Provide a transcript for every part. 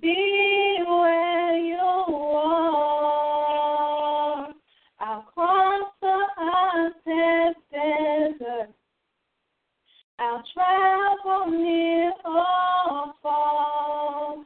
be where you are. I'll cross the desert. I'll travel near or far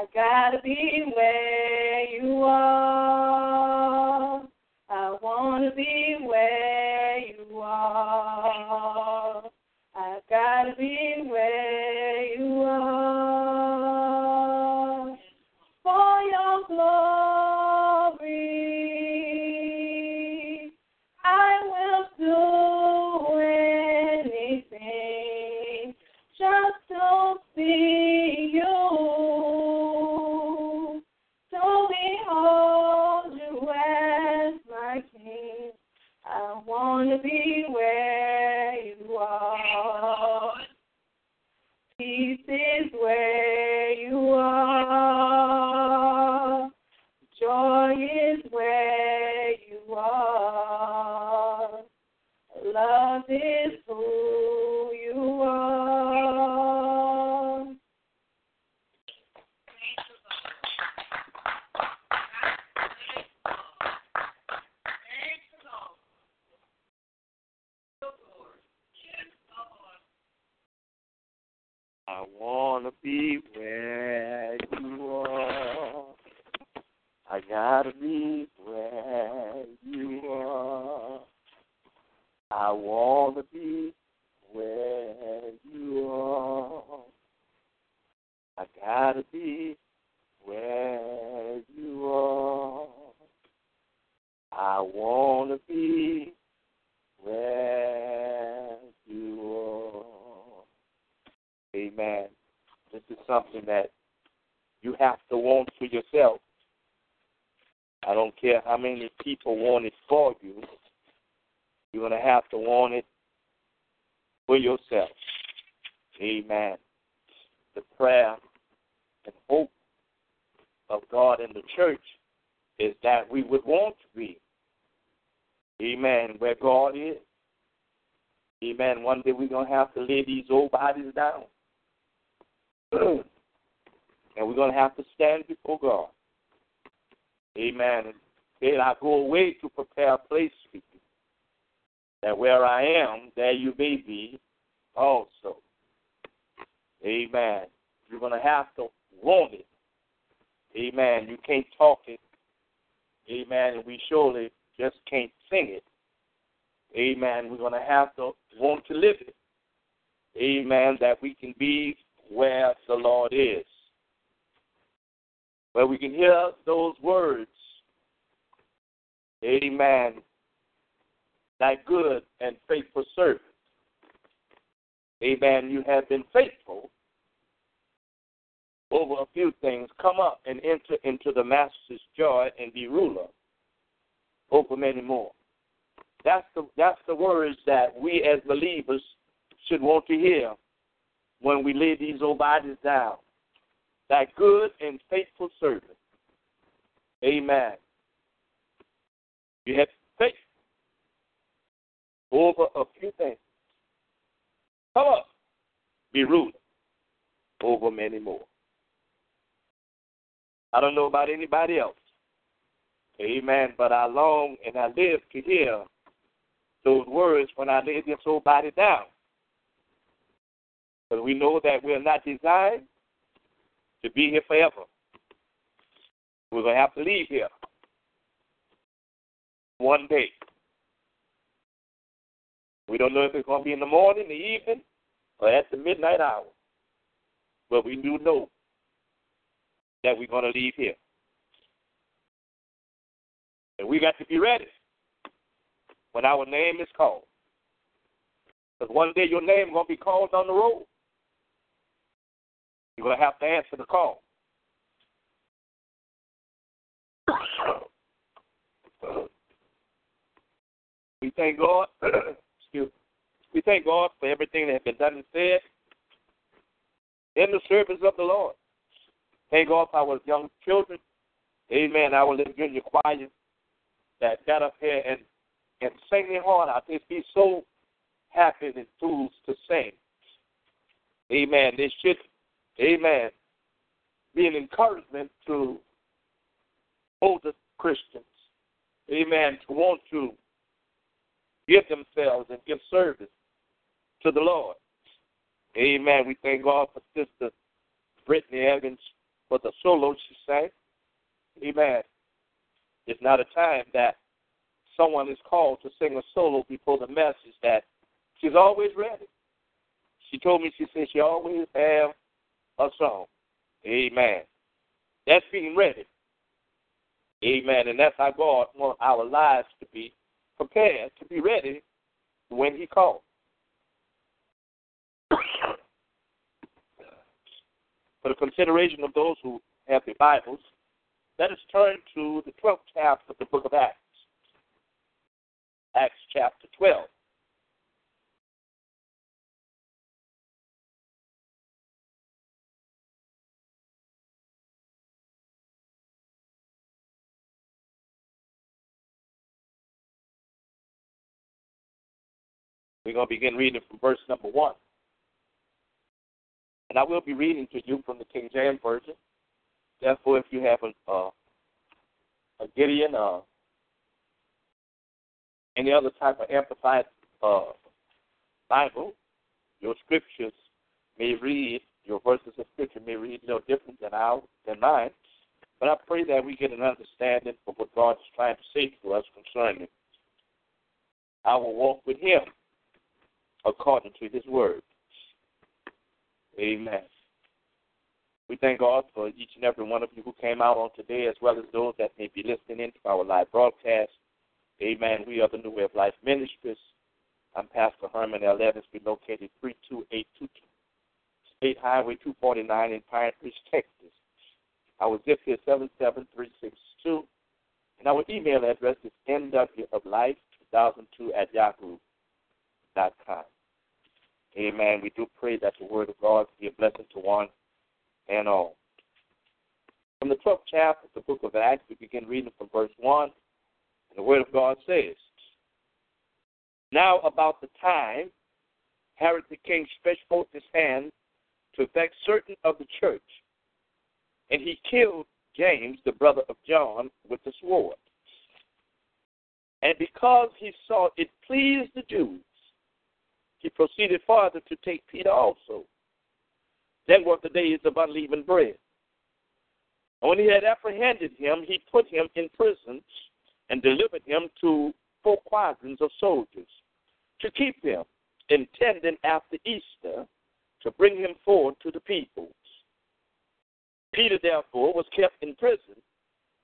I gotta be where you are. I want to be where you are. I gotta be where you are. I want to be where you are. Amen. This is something that you have to want for yourself. I don't care how many people want it for you. You're going to have to want it for yourself. Amen. The prayer and hope of God in the church is that we would want to be. Amen. Where God is. Amen. One day we're going to have to lay these old bodies down. and we're going to have to stand before God. Amen. And I go away to prepare a place for you. That where I am, there you may be also. Amen. You're going to have to want it. Amen. You can't talk it. Amen. And we surely just can't sing it. Amen. We're going to have to want to live it. Amen. That we can be where the Lord is. Where we can hear those words. Amen. Thy good and faithful servant. Amen. You have been faithful over a few things. Come up and enter into the master's joy and be ruler over many more. That's the that's the words that we as believers should want to hear when we lay these old bodies down. That good and faithful servant. Amen. You have faith over a few things. Come up, be ruler over many more. I don't know about anybody else. Amen. But I long and I live to hear those words when I lay this whole body down. But we know that we're not designed to be here forever. We're going to have to leave here one day. We don't know if it's going to be in the morning, the evening, or at the midnight hour. But we do know that we're going to leave here. And we got to be ready when our name is called. Because one day your name is going to be called on the road. You're going to have to answer the call. We thank God. We thank God for everything that has been done and said in the service of the Lord. Thank God for our young children. Amen. Our little junior choir that got up here and, and sang their heart out. They'd be so happy and enthused to sing. Amen. They should, amen, be an encouragement to older Christians. Amen. To want to give themselves and give service to the Lord. Amen. We thank God for Sister Brittany Evans for the solo she sang. Amen. It's not a time that someone is called to sing a solo before the message that she's always ready. She told me she said she always have a song. Amen. That's being ready. Amen. And that's how God wants our lives to be prepared to be ready when He calls. For the consideration of those who have their Bibles, let us turn to the 12th chapter of the book of Acts. Acts chapter 12. We're going to begin reading from verse number 1. And I will be reading to you from the King James Version. Therefore, if you have a, uh, a Gideon uh, any other type of amplified uh, Bible, your scriptures may read, your verses of scripture may read no different than ours, than mine. But I pray that we get an understanding of what God is trying to say to us concerning our walk with Him according to his word. Amen. We thank God for each and every one of you who came out on today, as well as those that may be listening in to our live broadcast. Amen. We are the New Way of Life Ministries. I'm Pastor Herman L. Evans. We're located 32822 State Highway 249 in Pine Ridge, Texas. Our zip is 77362. And our email address is nwoflife2002 at yahoo.com. Amen. We do pray that the word of God be a blessing to one and all. From the 12th chapter of the book of Acts, we begin reading from verse 1. And the word of God says, Now about the time, Herod the king stretched forth his hand to affect certain of the church, and he killed James, the brother of John, with the sword. And because he saw it pleased the Jews, he proceeded farther to take Peter also. That was the days of unleavened bread. And when he had apprehended him, he put him in prison and delivered him to four quadrants of soldiers to keep him, intending after Easter to bring him forward to the people. Peter, therefore, was kept in prison,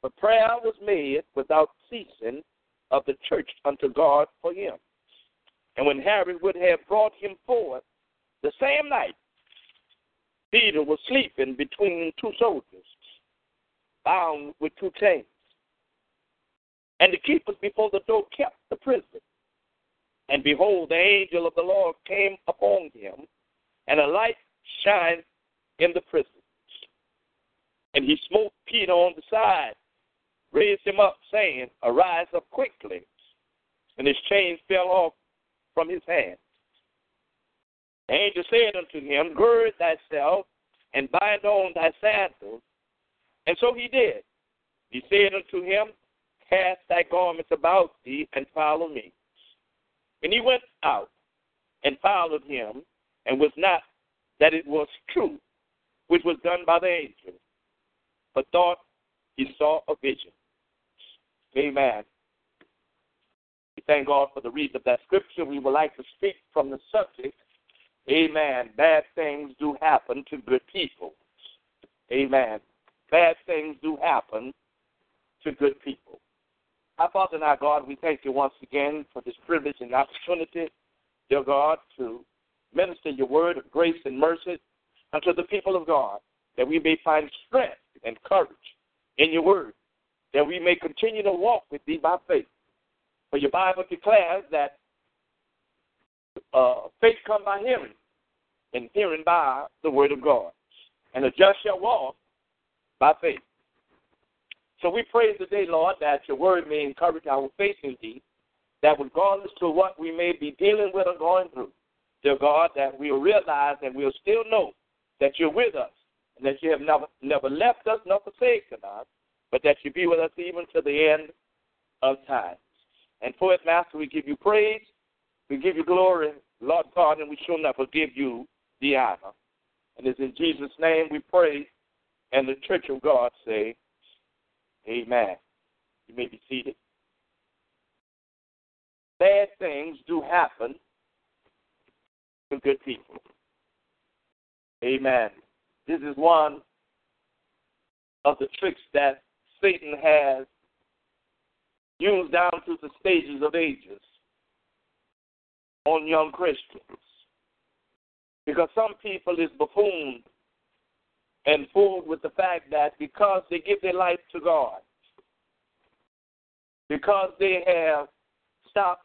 but prayer was made without ceasing of the church unto God for him. And when Herod would have brought him forth the same night, Peter was sleeping between two soldiers, bound with two chains. And the keepers before the door kept the prison. And behold, the angel of the Lord came upon him, and a light shined in the prison. And he smote Peter on the side, raised him up, saying, Arise up quickly. And his chains fell off from his hand. The angel said unto him, Gird thyself and bind on thy sandals. And so he did. He said unto him, Cast thy garments about thee and follow me. And he went out and followed him, and was not that it was true, which was done by the angel but thought he saw a vision. Amen. Thank God for the reading of that scripture. We would like to speak from the subject. Amen. Bad things do happen to good people. Amen. Bad things do happen to good people. Our Father and our God, we thank you once again for this privilege and opportunity, dear God, to minister your word of grace and mercy unto the people of God, that we may find strength and courage in your word, that we may continue to walk with thee by faith. For your Bible declares that uh, faith comes by hearing, and hearing by the word of God. And the just shall walk by faith. So we pray today, Lord, that your word may encourage our faith in thee, that regardless to what we may be dealing with or going through, dear God, that we'll realize and we'll still know that you're with us and that you have never, never left us nor forsaken us, but that you be with us even to the end of time. And for it, Master, we give you praise, we give you glory, Lord God, and we shall never give you the honor. And it's in Jesus' name we pray, and the church of God say, Amen. You may be seated. Bad things do happen to good people. Amen. This is one of the tricks that Satan has used down through the stages of ages on young Christians. Because some people is buffooned and fooled with the fact that because they give their life to God, because they have stopped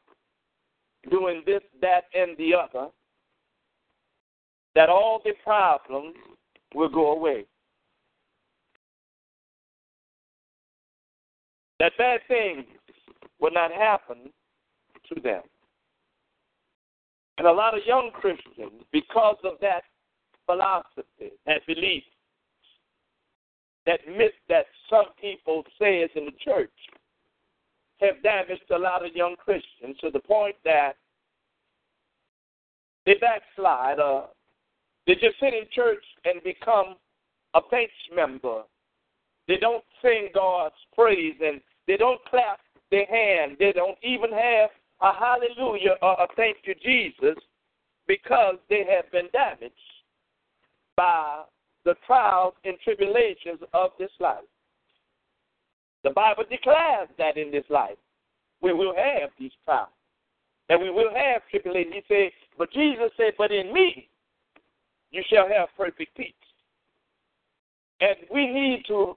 doing this, that, and the other, that all the problems will go away. That bad things will not happen to them. And a lot of young Christians, because of that philosophy, that belief, that myth that some people say is in the church, have damaged a lot of young Christians to the point that they backslide or they just sit in church and become a bench member. They don't sing God's praise and they don't clap their hand. They don't even have a hallelujah or a thank you, Jesus, because they have been damaged by the trials and tribulations of this life. The Bible declares that in this life we will have these trials and we will have tribulation. He said, but Jesus said, but in me you shall have perfect peace. And we need to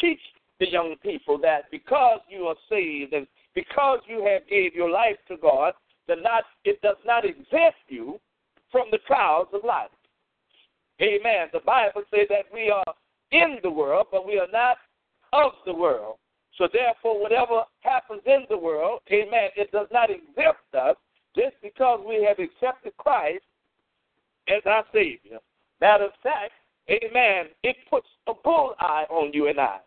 teach the young people that because you are saved and because you have gave your life to God, that not it does not exempt you from the trials of life. Amen. The Bible says that we are in the world, but we are not of the world. So therefore, whatever happens in the world, amen, it does not exempt us just because we have accepted Christ as our Savior. Matter of fact, amen, it puts a bull eye on you and I.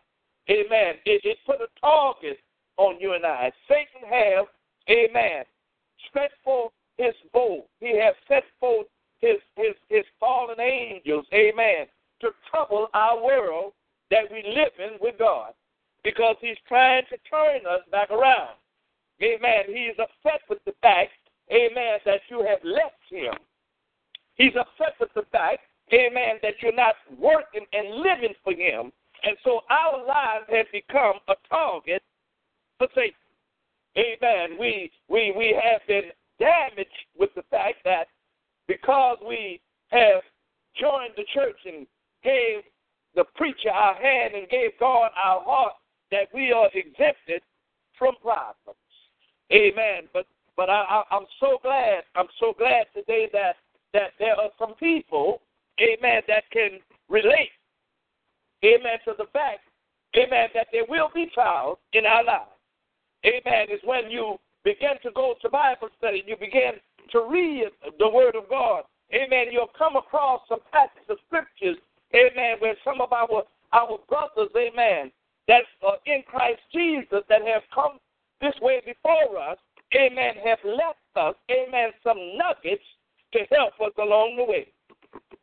Amen. It, it put a target on you and I. Satan have, amen, stretched forth his bow. He has set forth his, his, his fallen angels, amen, to trouble our world that we live in with God because he's trying to turn us back around. Amen. He's upset with the fact, amen, that you have left him. He's upset with the fact, amen, that you're not working and living for him. And so our lives have become a target for Satan. Amen. We we we have been damaged with the fact that because we have joined the church and gave the preacher our hand and gave God our heart, that we are exempted from problems. Amen. But but I, I, I'm so glad, I'm so glad today that that there are some people, amen, that can relate, amen, to the fact, amen, that there will be trials in our lives. Amen. Is when you begin to go to Bible study, you begin to read the Word of God. Amen. You'll come across some passages of scriptures, amen, where some of our our brothers, amen, that are in Christ Jesus that have come this way before us, amen, have left us, amen, some nuggets to help us along the way.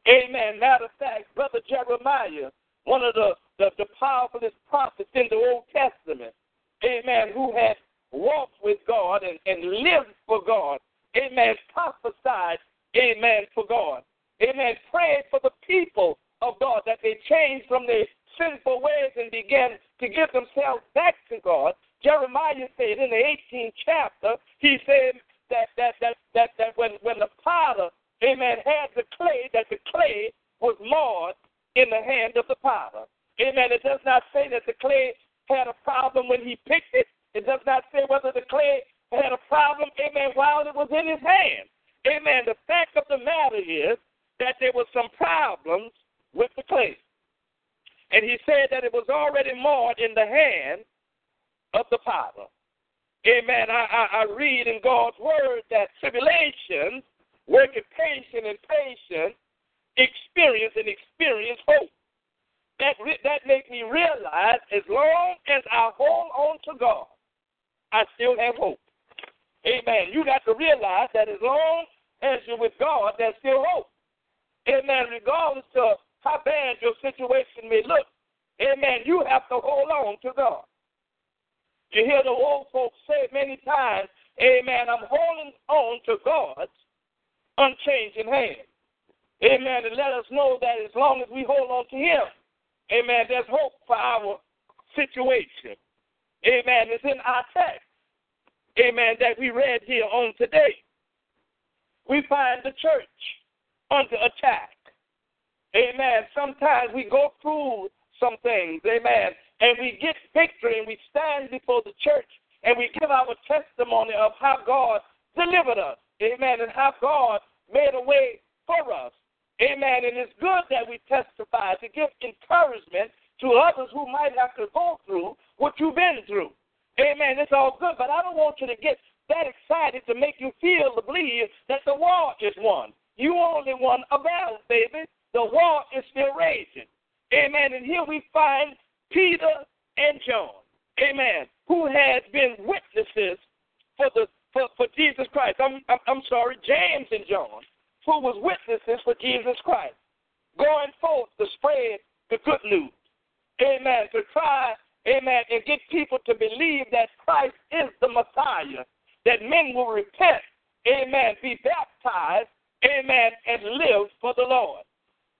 Amen. Matter of fact, Brother Jeremiah, one of the, the, the powerfulest prophets in the Old Testament, amen, who had walked with God and, and lived for God, amen, prophesied, amen, for God, amen, prayed for the people of God that they change from their sinful ways and began to give themselves back to God. Jeremiah said in the 18th chapter, he said that that that that, that when, when the potter, amen, had the clay, that the clay was marred in the hand of the potter. Amen. It does not say that the clay had a problem when he picked it. It does not say whether the clay had a problem, amen, while it was in his hand. Amen. The fact of the matter is that there were some problems with the clay. And he said that it was already marred in the hand of the potter. Amen. I, I, I read in God's word that tribulation, working patient and patient, experience and experience hope. That, that makes me realize as long as I hold on to God, I still have hope. Amen. You got to realize that as long as you're with God, there's still hope. Amen. Regardless of how bad your situation may look, amen, you have to hold on to God. You hear the old folks say many times, amen, I'm holding on to God's unchanging hand. Amen. And let us know that as long as we hold on to Him, amen, there's hope for our situation. Amen. It's in our text. Amen. That we read here on today. We find the church under attack. Amen. Sometimes we go through some things. Amen. And we get victory and we stand before the church and we give our testimony of how God delivered us. Amen. And how God made a way for us. Amen. And it's good that we testify to give encouragement to others who might have to go through what you've been through. Amen. It's all good, but I don't want you to get that excited to make you feel to believe that the war is won. You only won a battle, baby. The war is still raging. Amen. And here we find Peter and John. Amen. Who had been witnesses for the for, for Jesus Christ. I'm, I'm I'm sorry, James and John, who was witnesses for Jesus Christ, going forth to spread the good news. Amen. To try, amen, and get people to believe that Christ is the Messiah, that men will repent amen, be baptized, amen, and live for the Lord.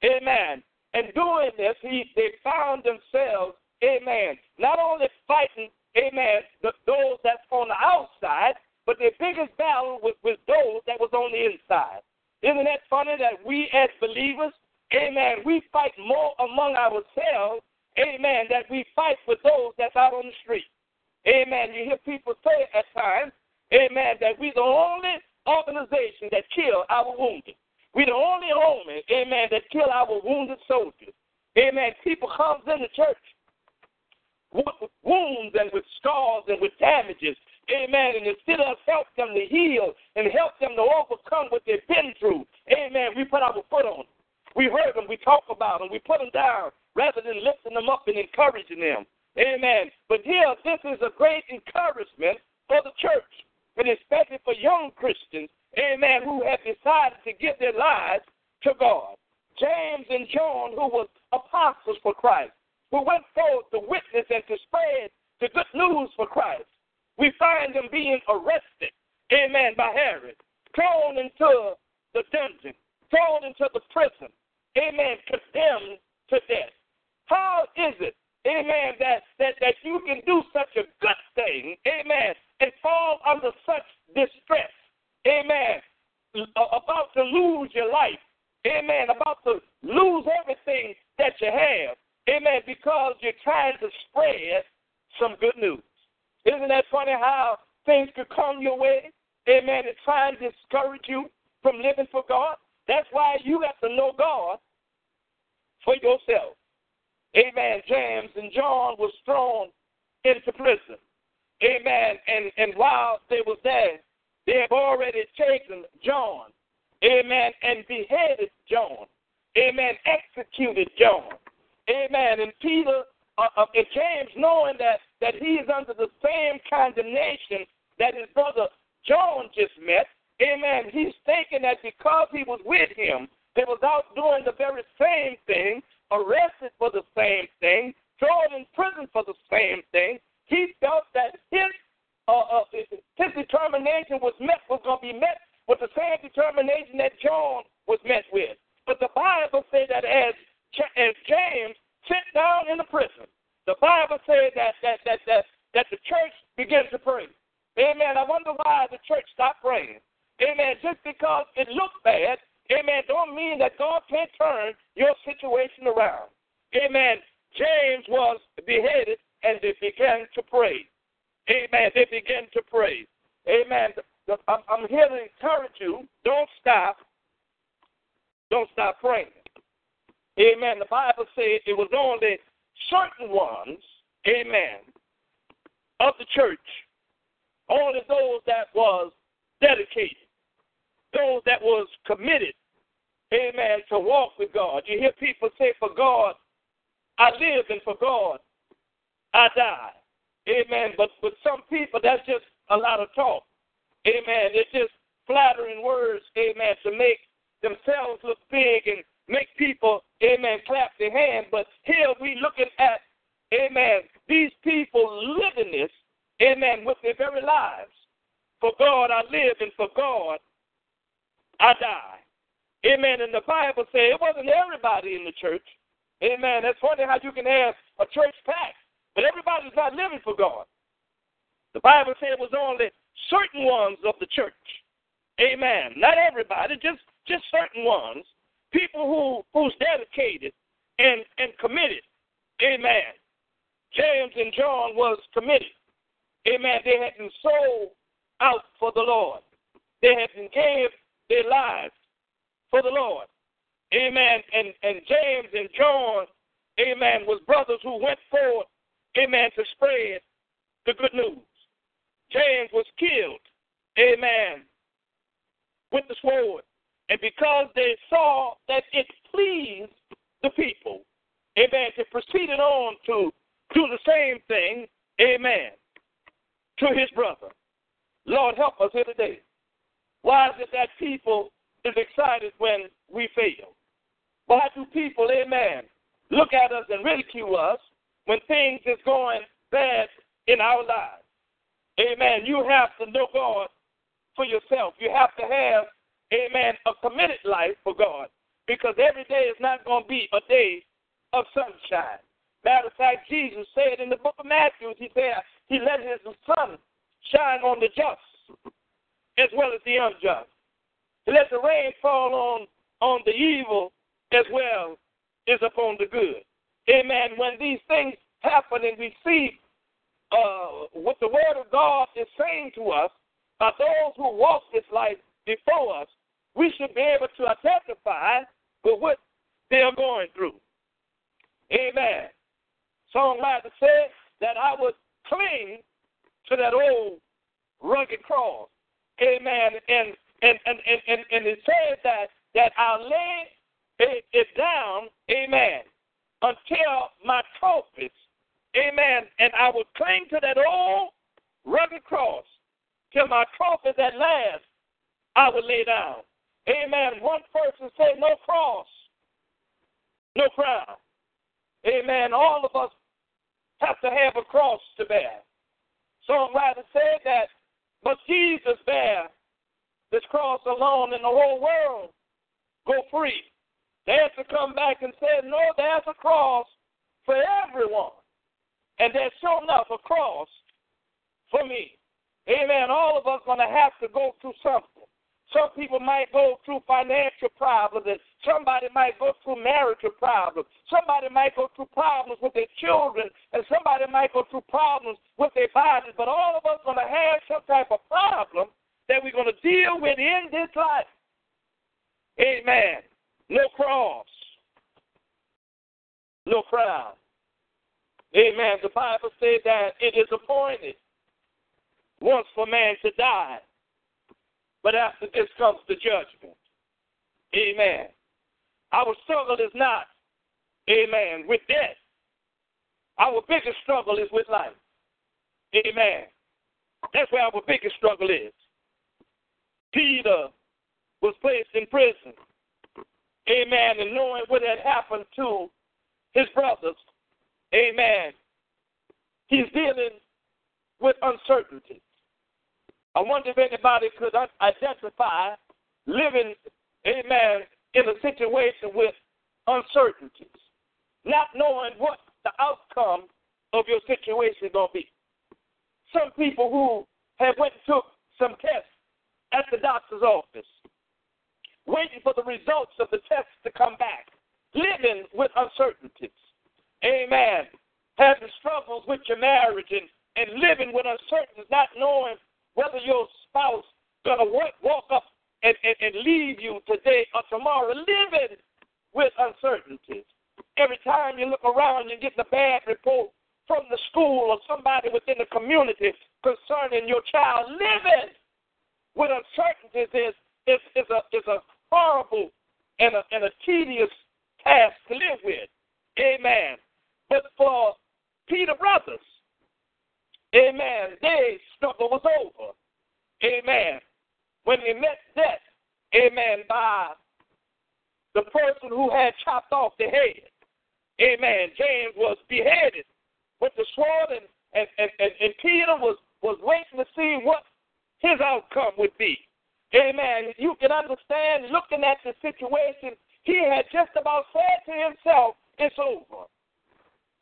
Amen. And doing this, he they found themselves, amen, not only fighting, amen, the, those that's on the outside, but their biggest battle was with those that was on the inside. Isn't that funny that we as believers, amen, we fight more among ourselves, amen, that we fight with those that's out on the street. Amen. You hear people say at times, amen, that we're the only organization that kill our wounded. We're the only army, amen, that kill our wounded soldiers. Amen. People comes in the church with wounds and with scars and with damages. Amen. And instead of help them to heal and help them to overcome what they've been through, amen, we put our foot on them. We hurt them, we talk about them, we put them down rather than lifting them up and encouraging them. Amen. But here, this is a great encouragement for the church, and especially for young Christians, amen, who have decided to give their lives to God. James and John, who were apostles for Christ, who went forth to witness and to spread the good news for Christ. We find them being arrested, amen, by Herod, thrown into the dungeon, thrown into the prison, amen, condemned to death. How is it, amen, that, that, that you can do such a good thing, amen, and fall under such distress, amen, about to lose your life, amen, about to lose everything that you have, amen, because you're trying to spread some good news. Isn't that funny how things could come your way, amen, and try and discourage you from living for God? That's why you have to know God for yourself. Amen. James and John was thrown into prison. Amen. And and while they were there, they have already taken John. Amen. And beheaded John. Amen. Executed John. Amen. And Peter uh, uh, and James, knowing that that he is under the same condemnation that his brother John just met. Amen. He's thinking that because he was with him, they was out doing the very same thing, arrested for the same thing, thrown in prison for the same thing. He felt that his uh, uh, his determination was met was going to be met with the same determination that John was met with. But the Bible said that as as James sat down in the prison, the Bible said that that that that, that the church begins to pray. Amen. I wonder why the church stopped praying. Amen. Just because it looked bad, amen, don't mean that God can't turn your situation around. Amen. James was beheaded and they began to pray. Amen. They began to pray. Amen. I'm here to encourage you. Don't stop. Don't stop praying. Amen. The Bible says it was only certain ones, amen, of the church, only those that was dedicated, those that was committed, amen, to walk with God. You hear people say, for God, I live, and for God, I die. Amen. But with some people, that's just a lot of talk. Amen. It's just flattering words, amen, to make themselves look big and make people, amen, clap their hands. But here we looking at, amen, these people living this, amen, with their very lives. For God I live, and for God I die. Amen. And the Bible says it wasn't everybody in the church. Amen. That's funny how you can have a church packed, but everybody's not living for God. The Bible said it was only certain ones of the church. Amen. Not everybody, just just certain ones people who who's dedicated and and committed. Amen. James and John was committed. Amen. They had been sold out for the Lord. They had been gave their lives for the Lord. Amen. And and James and John, amen, was brothers who went forward, amen, to spread the good news. James was killed, amen, with the sword. And because they saw that it pleased the people, amen, they proceeded on to do the same thing, amen, to his brother. Lord, help us here today. Why is it that people is excited when we fail? Why do people, amen, look at us and ridicule us when things is going bad in our lives? Amen. You have to know God for yourself. You have to have, amen, a committed life for God because every day is not going to be a day of sunshine. Matter of fact, Jesus said in the book of Matthew, he said, He let His sun shine on the just as well as the unjust. He let the rain fall on, on the evil as well as upon the good. Amen. When these things happen and we see uh, what the Word of God is saying to us, uh, those who walk this life before us, we should be able to identify with what they are going through. Amen. Songwriter said that I would cling to that old rugged cross. Amen. And and and and, and, and it says that that I'll lay it, it down, amen, until my trophies, amen, and I will cling to that old rugged cross till my trophies at last I will lay down. Amen. One person say no cross, no crown. Amen. All of us have to have a cross to bear. Songwriter said that, but Jesus bear this cross alone and the whole world go free. They have to come back and say, no, there's a cross for everyone. And there's sure enough a cross for me. Amen. All of us going to have to go through something. Some people might go through financial problems, and somebody might go through marital problems. Somebody might go through problems with their children, and somebody might go through problems with their bodies. But all of us are going to have some type of problem that we're going to deal with in this life. Amen. No cross, no crown. Amen. The Bible says that it is appointed once for man to die but after this comes the judgment. Amen. Our struggle is not, amen, with death. Our biggest struggle is with life. Amen. That's where our biggest struggle is. Peter was placed in prison. Amen. And knowing what had happened to his brothers, amen, he's dealing with uncertainty. I wonder if anybody could identify living, amen, in a situation with uncertainties, not knowing what the outcome of your situation is going to be. Some people who have went and took some tests at the doctor's office, waiting for the results of the tests to come back, living with uncertainties. Amen. Having struggles with your marriage and, and living with uncertainties, not knowing whether your spouse gonna walk, walk up and, and, and leave you today or tomorrow, living with uncertainties. Every time you look around, you get a bad report from the school or somebody within the community concerning your child. Living with uncertainties is, is, is, a, is a horrible and a, and a tedious task to live with. Amen. But for Peter Brothers, Amen. Their struggle was over. Amen. When they met death, amen, by the person who had chopped off the head. Amen. James was beheaded with the sword, and, and, and, and Peter was, was waiting to see what his outcome would be. Amen. You can understand, looking at the situation, he had just about said to himself, It's over.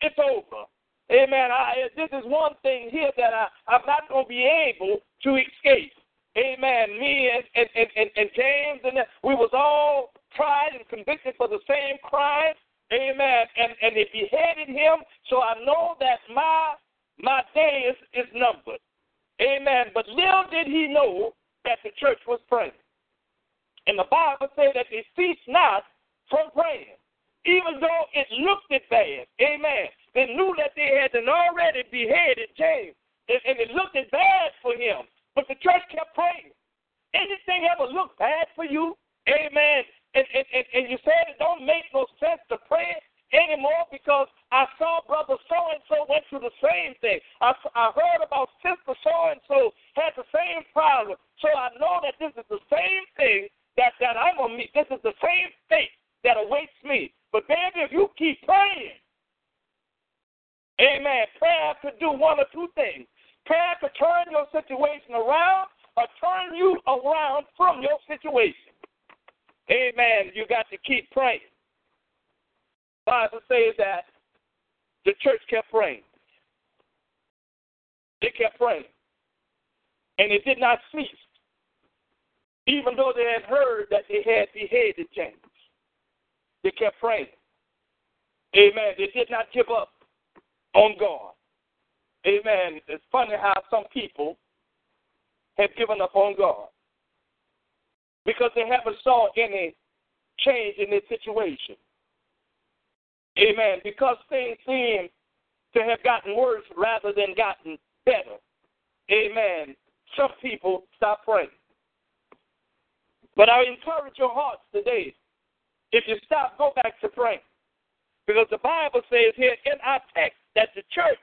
It's over. Amen. I, this is one thing here that I, I'm not going to be able to escape. Amen. Me and, and, and, and James, and we was all tried and convicted for the same crime. Amen. And, and they beheaded him. So I know that my my day is, is numbered. Amen. But little did he know that the church was praying. And the Bible says that they cease not from praying. Even though it looked bad. Amen. They knew that they had already beheaded James, and, and it looked bad for him. But the church kept praying. Anything ever look bad for you? Amen. And, and, and, and you said it don't make no sense to pray anymore because I saw brother so and so went through the same thing. I, I heard about sister so and so had the same problem. So I know that this is the same thing that, that I'm going to meet. This is the same fate that awaits me. But baby, if you keep praying, Amen. Prayer could do one or two things. Prayer could turn your situation around or turn you around from your situation. Amen. You got to keep praying. Bible says that the church kept praying. They kept praying. And it did not cease. Even though they had heard that they had beheaded James. They kept praying. Amen. They did not give up on God. Amen. It's funny how some people have given up on God because they haven't saw any change in their situation. Amen. Because things seem to have gotten worse rather than gotten better. Amen. Some people stop praying. But I encourage your hearts today. If you stop, go back to praying. Because the Bible says here in our text that the church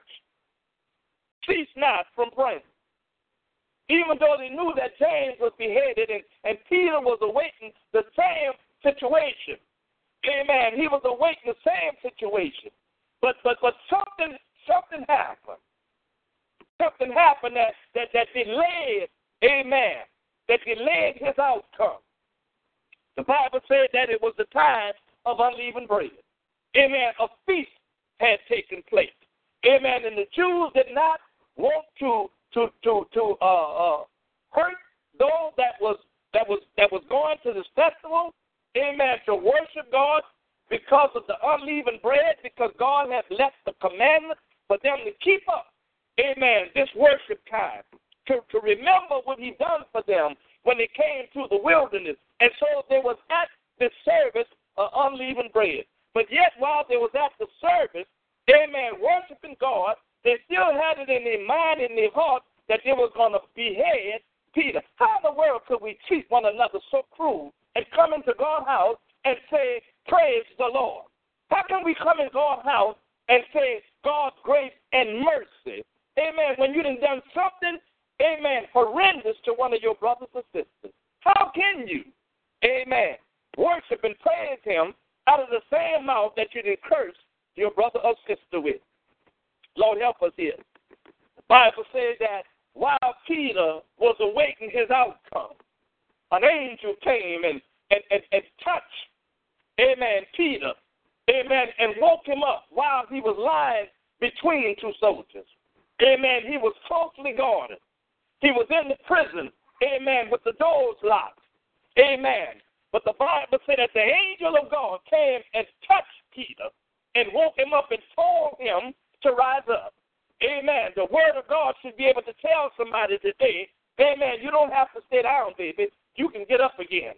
ceased not from praying. Even though they knew that James was beheaded and, and Peter was awaiting the same situation. Amen. He was awaiting the same situation. But but but something something happened. Something happened that that, that delayed, amen, that delayed his outcome. The Bible said that it was the time of unleavened bread. Amen. A feast had taken place. Amen. And the Jews did not want to to to to uh, uh, hurt those that was that was that was going to this festival. Amen. To worship God because of the unleavened bread, because God has left the commandment for them to keep up. Amen. This worship time to to remember what He done for them when they came to the wilderness, and so they was at this service of unleavened bread. But yet, while they was at the service, amen, worshiping God, they still had it in their mind, in their heart, that they were going to behead Peter. How in the world could we treat one another so cruel and come into God's house and say, Praise the Lord? How can we come in God's house and say, God's grace and mercy? Amen. When you done done something, amen, horrendous to one of your brothers or sisters. How can you, amen, worship and praise Him out of the same mouth that you did curse your brother or sister with? Lord, help us here. The Bible says that while Peter was awaiting his outcome, an angel came and, and, and, and touched, amen, Peter, amen, and woke him up while he was lying between two soldiers. Amen. He was closely guarded. He was in the prison, amen, with the doors locked. Amen. But the Bible said that the angel of God came and touched Peter and woke him up and told him to rise up. Amen. The word of God should be able to tell somebody today, amen, you don't have to stay down, baby. You can get up again.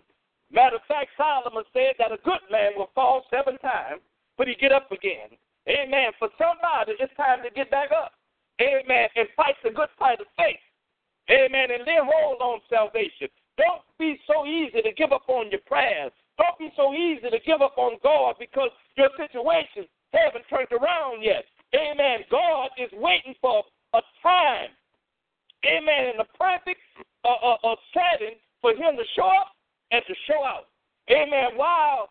Matter of fact, Solomon said that a good man will fall seven times, but he get up again. Amen. For somebody, it's time to get back up. Amen. And fight the good fight of faith. Amen. And then hold on salvation. Don't be so easy to give up on your prayers. Don't be so easy to give up on God because your situation haven't turned around yet. Amen. God is waiting for a time, amen, in the perfect uh, uh, uh, setting for him to show up and to show out. Amen. While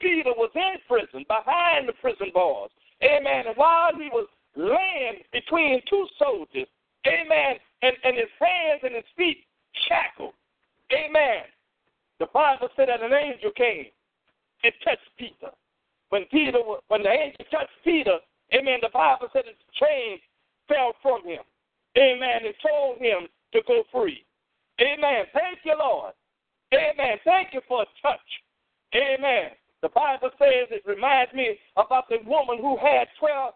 Peter was in prison, behind the prison bars, amen, and while he was laying between two soldiers, amen, and, and his hands and his feet shackled, Amen. The Bible said that an angel came and touched Peter. When Peter, when the angel touched Peter, Amen. The Bible said his chain fell from him. Amen. It told him to go free. Amen. Thank you, Lord. Amen. Thank you for a touch. Amen. The Bible says it reminds me about the woman who had 12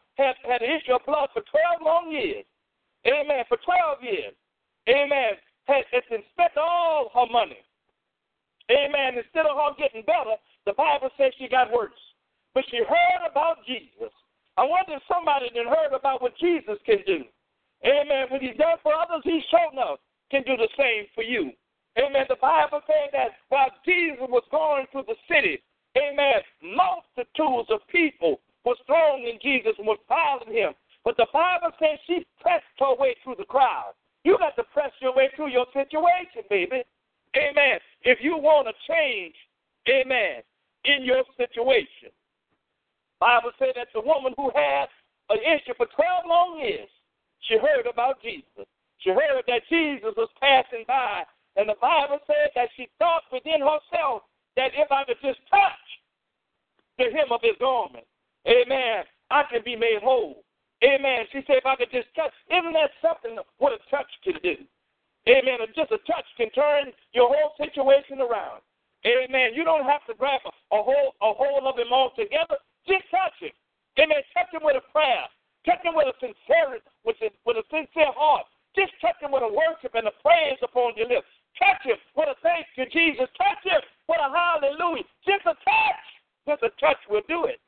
Jesus. Touch him with a hallelujah. Just a touch. Just a touch will do it.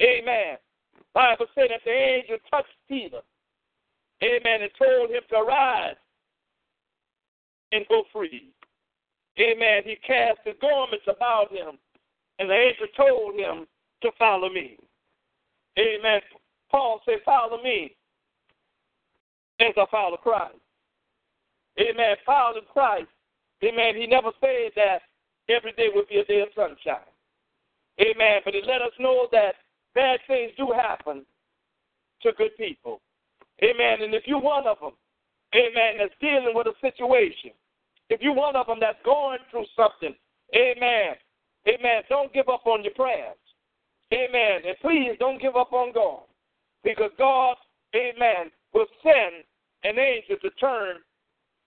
Amen. Bible said that the angel touched Peter. Amen. And told him to arise and go free. Amen. He cast his garments about him, and the angel told him to follow me. Amen. Paul said, Follow me as I follow Christ. Amen. Following Christ. Amen. He never said that every day would be a day of sunshine. Amen. But he let us know that bad things do happen to good people. Amen. And if you're one of them, amen, that's dealing with a situation, if you're one of them that's going through something, amen, amen, don't give up on your prayers. Amen. And please don't give up on God. Because God, amen, will send an angel to turn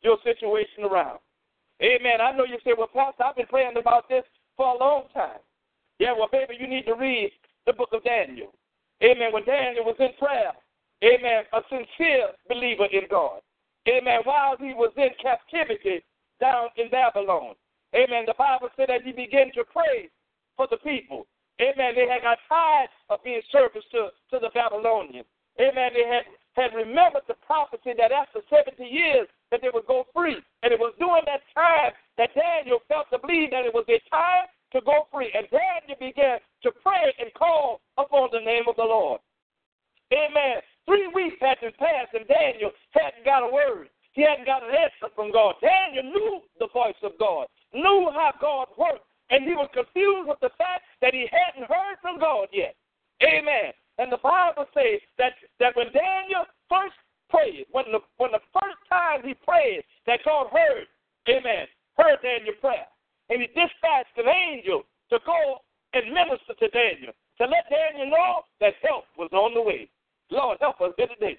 your situation around. Amen. I know you say, well, Pastor, I've been praying about this for a long time. Yeah, well, baby, you need to read the book of Daniel. Amen. When Daniel was in prayer, amen, a sincere believer in God. Amen. While he was in captivity down in Babylon. Amen. The Bible said that he began to pray for the people. Amen. They had got tired of being servants to, to the Babylonians. Amen. They had, had remembered the prophecy that after 70 years that they would go free. And it was during that time that Daniel felt to believe that it was a time to go free. And Daniel began to pray and call upon the name of the Lord. Amen. Three weeks had been passed, and Daniel hadn't got a word. He hadn't got an answer from God. Daniel knew the voice of God, knew how God worked, and he was confused with the fact that he hadn't heard from God yet. Amen. And the Bible says that, that when Daniel first prayed, when the when the first time he prayed, that God heard, amen, heard Daniel's prayer. And he dispatched an angel to go and minister to Daniel, to let Daniel know that help was on the way. Lord, help us here today.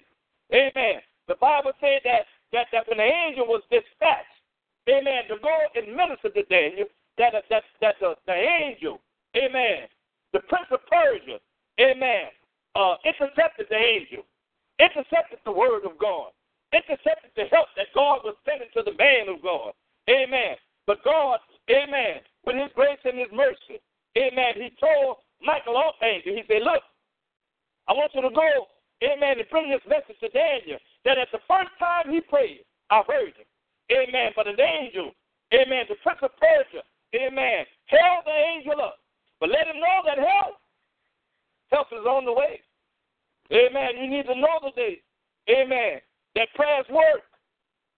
Amen. The Bible said that that, that when the angel was dispatched, amen, to go and minister to Daniel, that that that the, the angel, amen, the prince of Persia, amen, uh, intercepted the angel, intercepted the word of God, intercepted the help that God was sending to the man of God, amen. But God, amen, with His grace and His mercy, amen, He told Michael Archangel, He said, look, I want you to go, amen, and bring this message to Daniel that at the first time he prayed, I heard him. Amen. But an angel, amen, the prince of Persia, amen, held the angel up. But let him know that help, help is on the way. Amen. You need to know today, amen, that prayers work.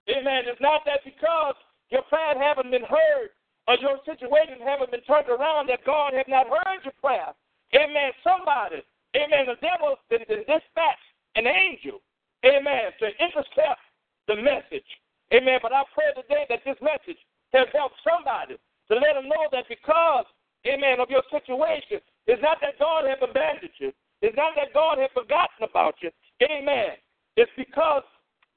Amen. It's not that because your prayers haven't been heard or your situation haven't been turned around that God has not heard your prayer. Amen. Somebody, amen, the devil did dispatch an angel amen, to intercept the message. Amen. But I pray today that this message has helped somebody to let them know that because, amen, of your situation, it's not that God has abandoned you. It's not that God has forgotten about you. Amen. It's because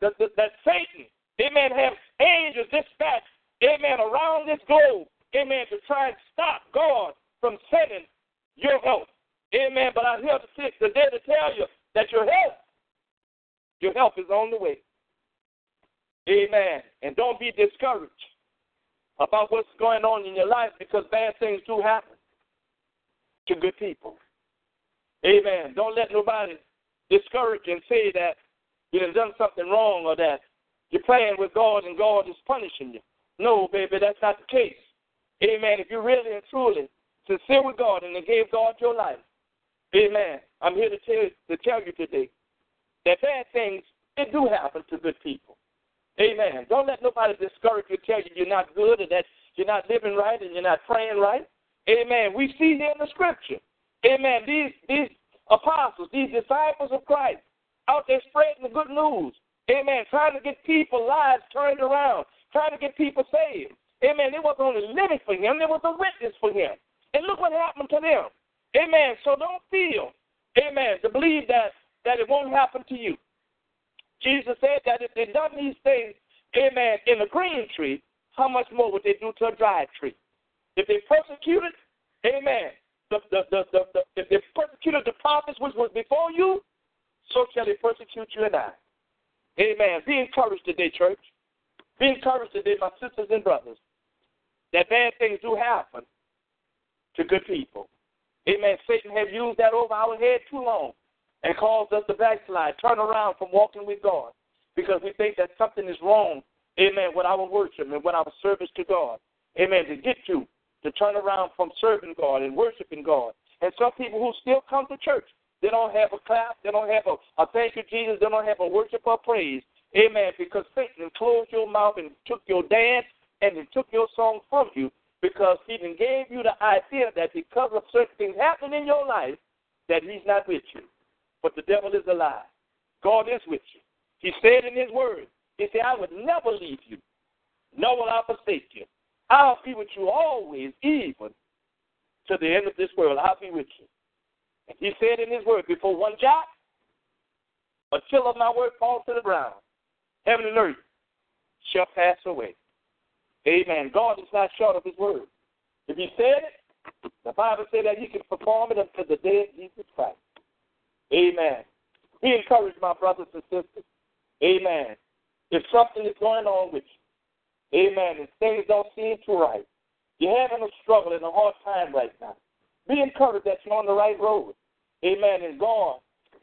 that, that, Satan, amen, has angels dispatched, amen, around this globe, amen, to try and stop God from sending your help. Amen. But I'm here to today to tell you that your help your help is on the way. Amen. And don't be discouraged about what's going on in your life because bad things do happen to good people. Amen. Don't let nobody discourage you and say that you have done something wrong or that you're playing with God and God is punishing you. No, baby, that's not the case. Amen. If you're really and truly sincere with God and gave God your life, amen. I'm here to tell, to tell you today that bad things, it do happen to good people. Amen. Don't let nobody discourage you, tell you you're not good or that you're not living right and you're not praying right. Amen. We see here in the scripture. Amen. These these apostles, these disciples of Christ, out there spreading the good news. Amen. Trying to get people lives turned around. trying to get people saved. Amen. They wasn't only living for him, they was a witness for him. And look what happened to them. Amen. So don't feel, amen, to believe that, that it won't happen to you. Jesus said that if they done these things, amen, in a green tree, how much more would they do to a dry tree? If they persecuted, amen, the, the, the, the, if they persecuted the prophets which was before you, so shall they persecute you and I. Amen. Be encouraged today, church. Be encouraged today, my sisters and brothers, that bad things do happen to good people. Amen. Satan has used that over our head too long and caused us to backslide, turn around from walking with God because we think that something is wrong, amen, with our worship and with our service to God. Amen. To get you to turn around from serving God and worshiping God. And some people who still come to church, they don't have a clap, they don't have a, a thank you, Jesus, they don't have a worship or praise. Amen. Because Satan closed your mouth and took your dance and he took your song from you because he even gave you the idea that because of certain things happening in your life, that he's not with you. But the devil is a lie. God is with you. He said in his word, he said, I would never leave you, nor will I forsake you. I'll be with you always, even to the end of this world. I'll be with you. He said in his word, before one jot, a chill of my word falls to the ground, heaven and earth shall pass away. Amen. God is not short of his word. If he said it, the Bible said that he can perform it until the day of Jesus Christ. Amen. Be encouraged, my brothers and sisters. Amen. If something is going on with you, amen, and things don't seem too right, you're having a struggle and a hard time right now, be encouraged that you're on the right road. Amen. And God,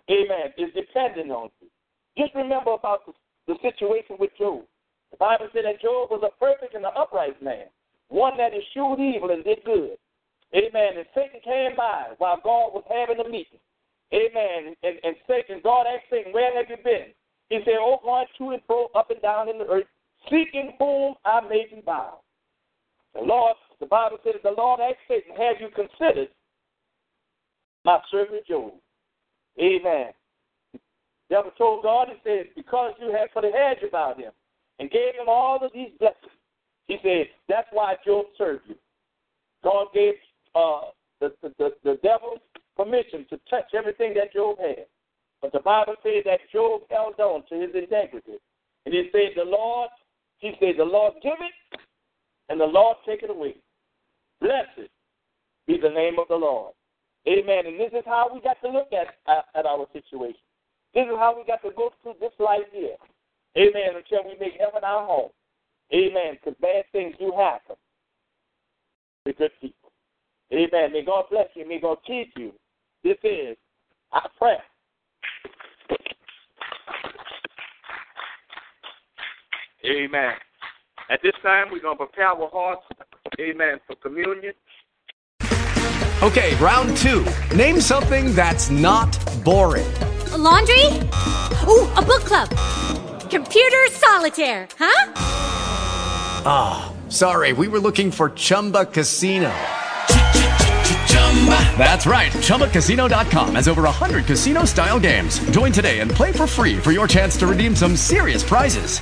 amen, is depending on you. Just remember about the, the situation with Job. The Bible said that Job was a perfect and an upright man, one that eschewed evil and did good. Amen. And Satan came by while God was having a meeting. Amen. And, and Satan, God asked Satan, Where have you been? He said, Oh, going to and fro, up and down in the earth, seeking whom I may bound. The Lord, the Bible says, the Lord asked Satan, Have you considered my servant Job? Amen. The devil told God, He said, Because you have put a hedge about him and gave him all of these blessings. He said, That's why Job served you. God gave uh, the, the, the, the devil permission to touch everything that Job had. But the Bible says that Job held on to his integrity. And he said, The Lord, he said, The Lord give it and the Lord take it away. Blessed be the name of the Lord. Amen. And this is how we got to look at, at, at our situation. This is how we got to go through this life here. Amen. Until we make heaven our home. Amen. Because bad things do happen to good people. Amen. May God bless you. May God keep you. This is our prayer. Amen. At this time, we're going to prepare our hearts, amen, for communion. Okay, round two. Name something that's not boring. A laundry? Ooh, a book club. Computer solitaire, huh? Ah, oh, sorry, we were looking for Chumba Casino. That's right. ChumbaCasino.com has over 100 casino style games. Join today and play for free for your chance to redeem some serious prizes.